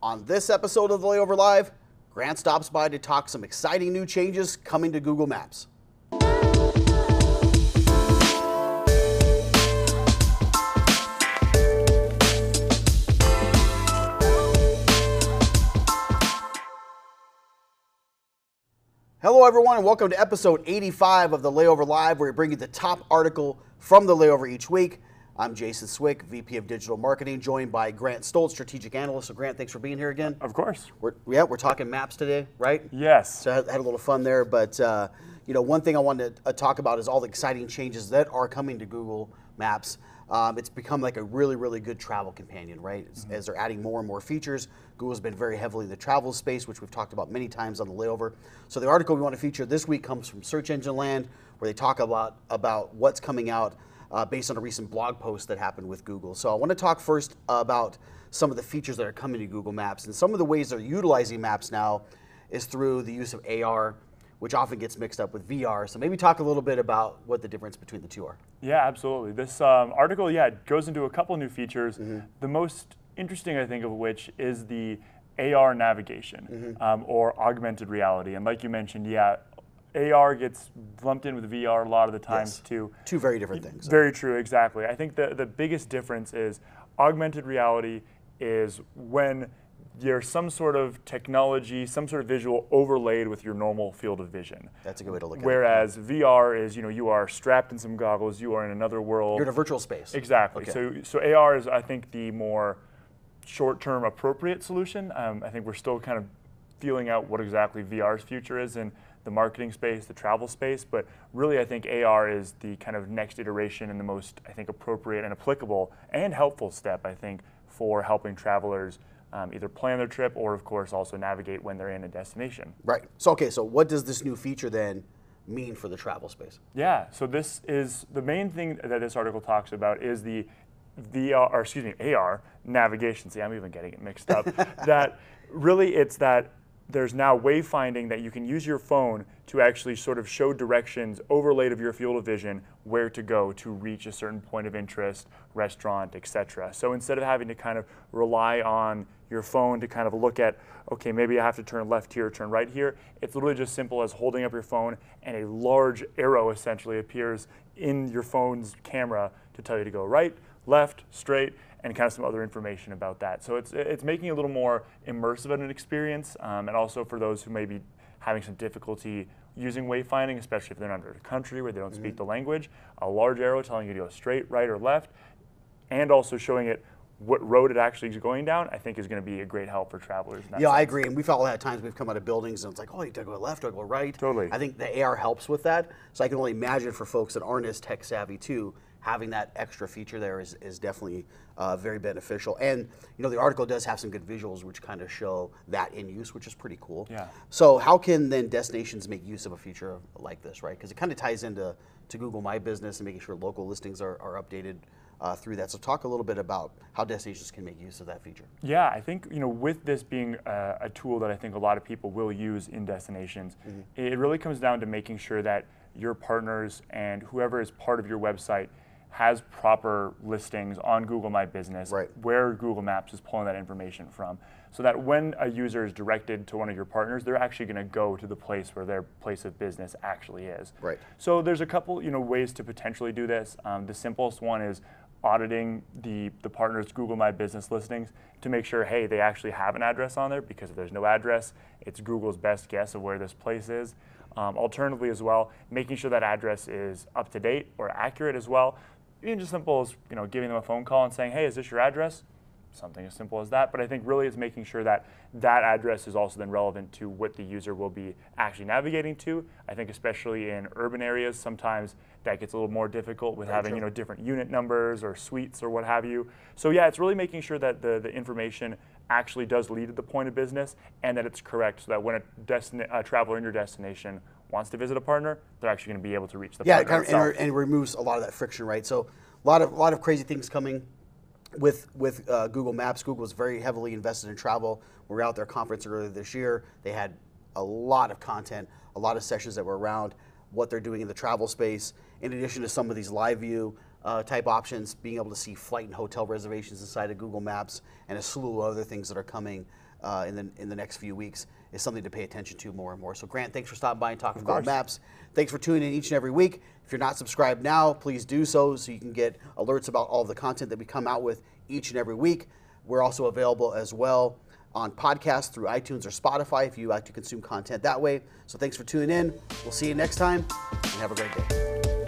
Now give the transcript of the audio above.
On this episode of the Layover Live, Grant stops by to talk some exciting new changes coming to Google Maps. Hello, everyone, and welcome to episode 85 of the Layover Live, where we bring you the top article from the layover each week. I'm Jason Swick, VP of Digital Marketing, joined by Grant Stoltz, Strategic Analyst. So, Grant, thanks for being here again. Of course. We're, yeah, we're talking maps today, right? Yes. So I had, a little fun there, but uh, you know, one thing I wanted to uh, talk about is all the exciting changes that are coming to Google Maps. Um, it's become like a really, really good travel companion, right? As- As they're adding more and more features, Google's been very heavily in the travel space, which we've talked about many times on the layover. So the article we want to feature this week comes from Search Engine Land, where they talk about about what's coming out uh, based on a recent blog post that happened with Google. So I want to talk first about some of the features that are coming to Google Maps and some of the ways they're utilizing Maps now is through the use of AR, which often gets mixed up with VR. So maybe talk a little bit about what the difference between the two are. Yeah, absolutely. This um, article, yeah, it goes into a couple new features. The most interesting, I think, of which is the AR navigation um, or augmented reality. And like you mentioned, yeah, AR gets lumped in with VR a lot of the times Yes. too. Two very different things. Very true, exactly. I think the, the biggest difference is augmented reality is when there's some sort of technology, some sort of visual overlaid with your normal field of vision. That's a good way to look at it. Whereas VR is, you know, you are strapped in some goggles, you are in another world. You're in a virtual space. Exactly. Okay. So, so AR is, I think, the more short-term appropriate solution. Um, I think we're still kind of feeling out what exactly VR's future is in the marketing space, the travel space, but really, I think AR is the kind of next iteration and the most, I think, appropriate and applicable and helpful step, I think, for helping travelers um, either plan their trip or, of course, also navigate when they're in a destination. Right. So okay, so what does this new feature then mean for the travel space? Yeah, so this is the main thing that this article talks about is the VR, or excuse me, AR navigation. See, I'm even getting it mixed up. that really it's that there's now wayfinding that you can use your phone to actually sort of show directions overlaid of your field of vision where to go to reach a certain point of interest, restaurant, etc. So instead of having to kind of rely on your phone to kind of look at, okay, maybe I have to turn left here, turn right here, it's literally just simple as holding up your phone and a large arrow essentially appears in your phone's camera to tell you to go right, left, straight, and kind of some other information about that. So it's it's making it a little more immersive of an experience, um, and also for those who may be having some difficulty using wayfinding, especially if they're not in a country where they don't speak the language, a large arrow telling you to go straight, right, or left, and also showing it what road it actually is going down, I think is going to be a great help for travelers. Yeah, I agree. And we've all had times we've come out of buildings and it's like, oh, you gotta go left or go right. Totally. I think the AR helps with that. So I can only imagine for folks that aren't as tech savvy too, having that extra feature there is, is definitely uh, very beneficial. And you know, the article does have some good visuals which kind of show that in use, which is pretty cool. Yeah. So how can then destinations make use of a feature like this, right? Because it kind of ties into to Google My Business and making sure local listings are, are updated uh, through that. So talk a little bit about how destinations can make use of that feature. Yeah, I think you know with this being a, a tool that I think a lot of people will use in destinations, it really comes down to making sure that your partners and whoever is part of your website has proper listings on Google My Business, Right. where Google Maps is pulling that information from, so that when a user is directed to one of your partners, they're actually going to go to the place where their place of business actually is. Right. So there's a couple, you know, ways to potentially do this. Um, the simplest one is auditing the the partner's Google My Business listings to make sure, hey, they actually have an address on there. Because if there's no address, it's Google's best guess of where this place is. Um, alternatively, as well, making sure that address is up to date or accurate as well. Even just simple as you know, giving them a phone call and saying, hey, is this your address? something as simple as that. But I think really it's making sure that that address is also then relevant to what the user will be actually navigating to. I think especially in urban areas, sometimes that gets a little more difficult with having you know different unit numbers or suites or what have you. So yeah, it's really making sure that the, the information actually does lead to the point of business and that it's correct so that when a, a traveler in your destination wants to visit a partner, they're actually going to be able to reach the Yeah, partner kind of, and, it- and removes a lot of that friction, right? So a lot of a lot of crazy things coming with with uh, Google Maps. Google is very heavily invested in travel. We were out at their conference earlier this year. They had a lot of content, a lot of sessions that were around what they're doing in the travel space. In addition to some of these live view uh, type options, being able to see flight and hotel reservations inside of Google Maps, and a slew of other things that are coming uh, in, the, in the next few weeks is something to pay attention to more and more. So, Grant, thanks for stopping by and talking about maps. Thanks for tuning in each and every week. If you're not subscribed now, please do so so you can get alerts about all the content that we come out with each and every week. We're also available as well on podcasts through iTunes or Spotify if you like to consume content that way. So, thanks for tuning in. We'll see you next time and have a great day.